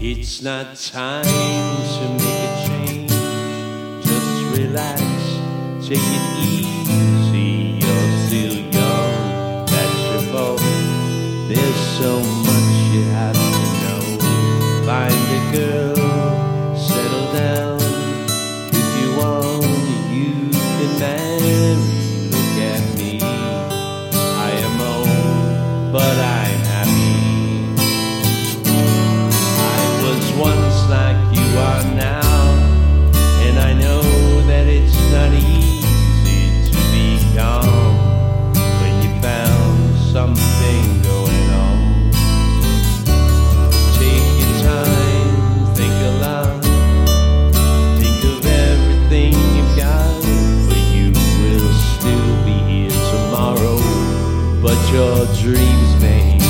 It's not time to make a change. Just relax, take it easy. dreams made.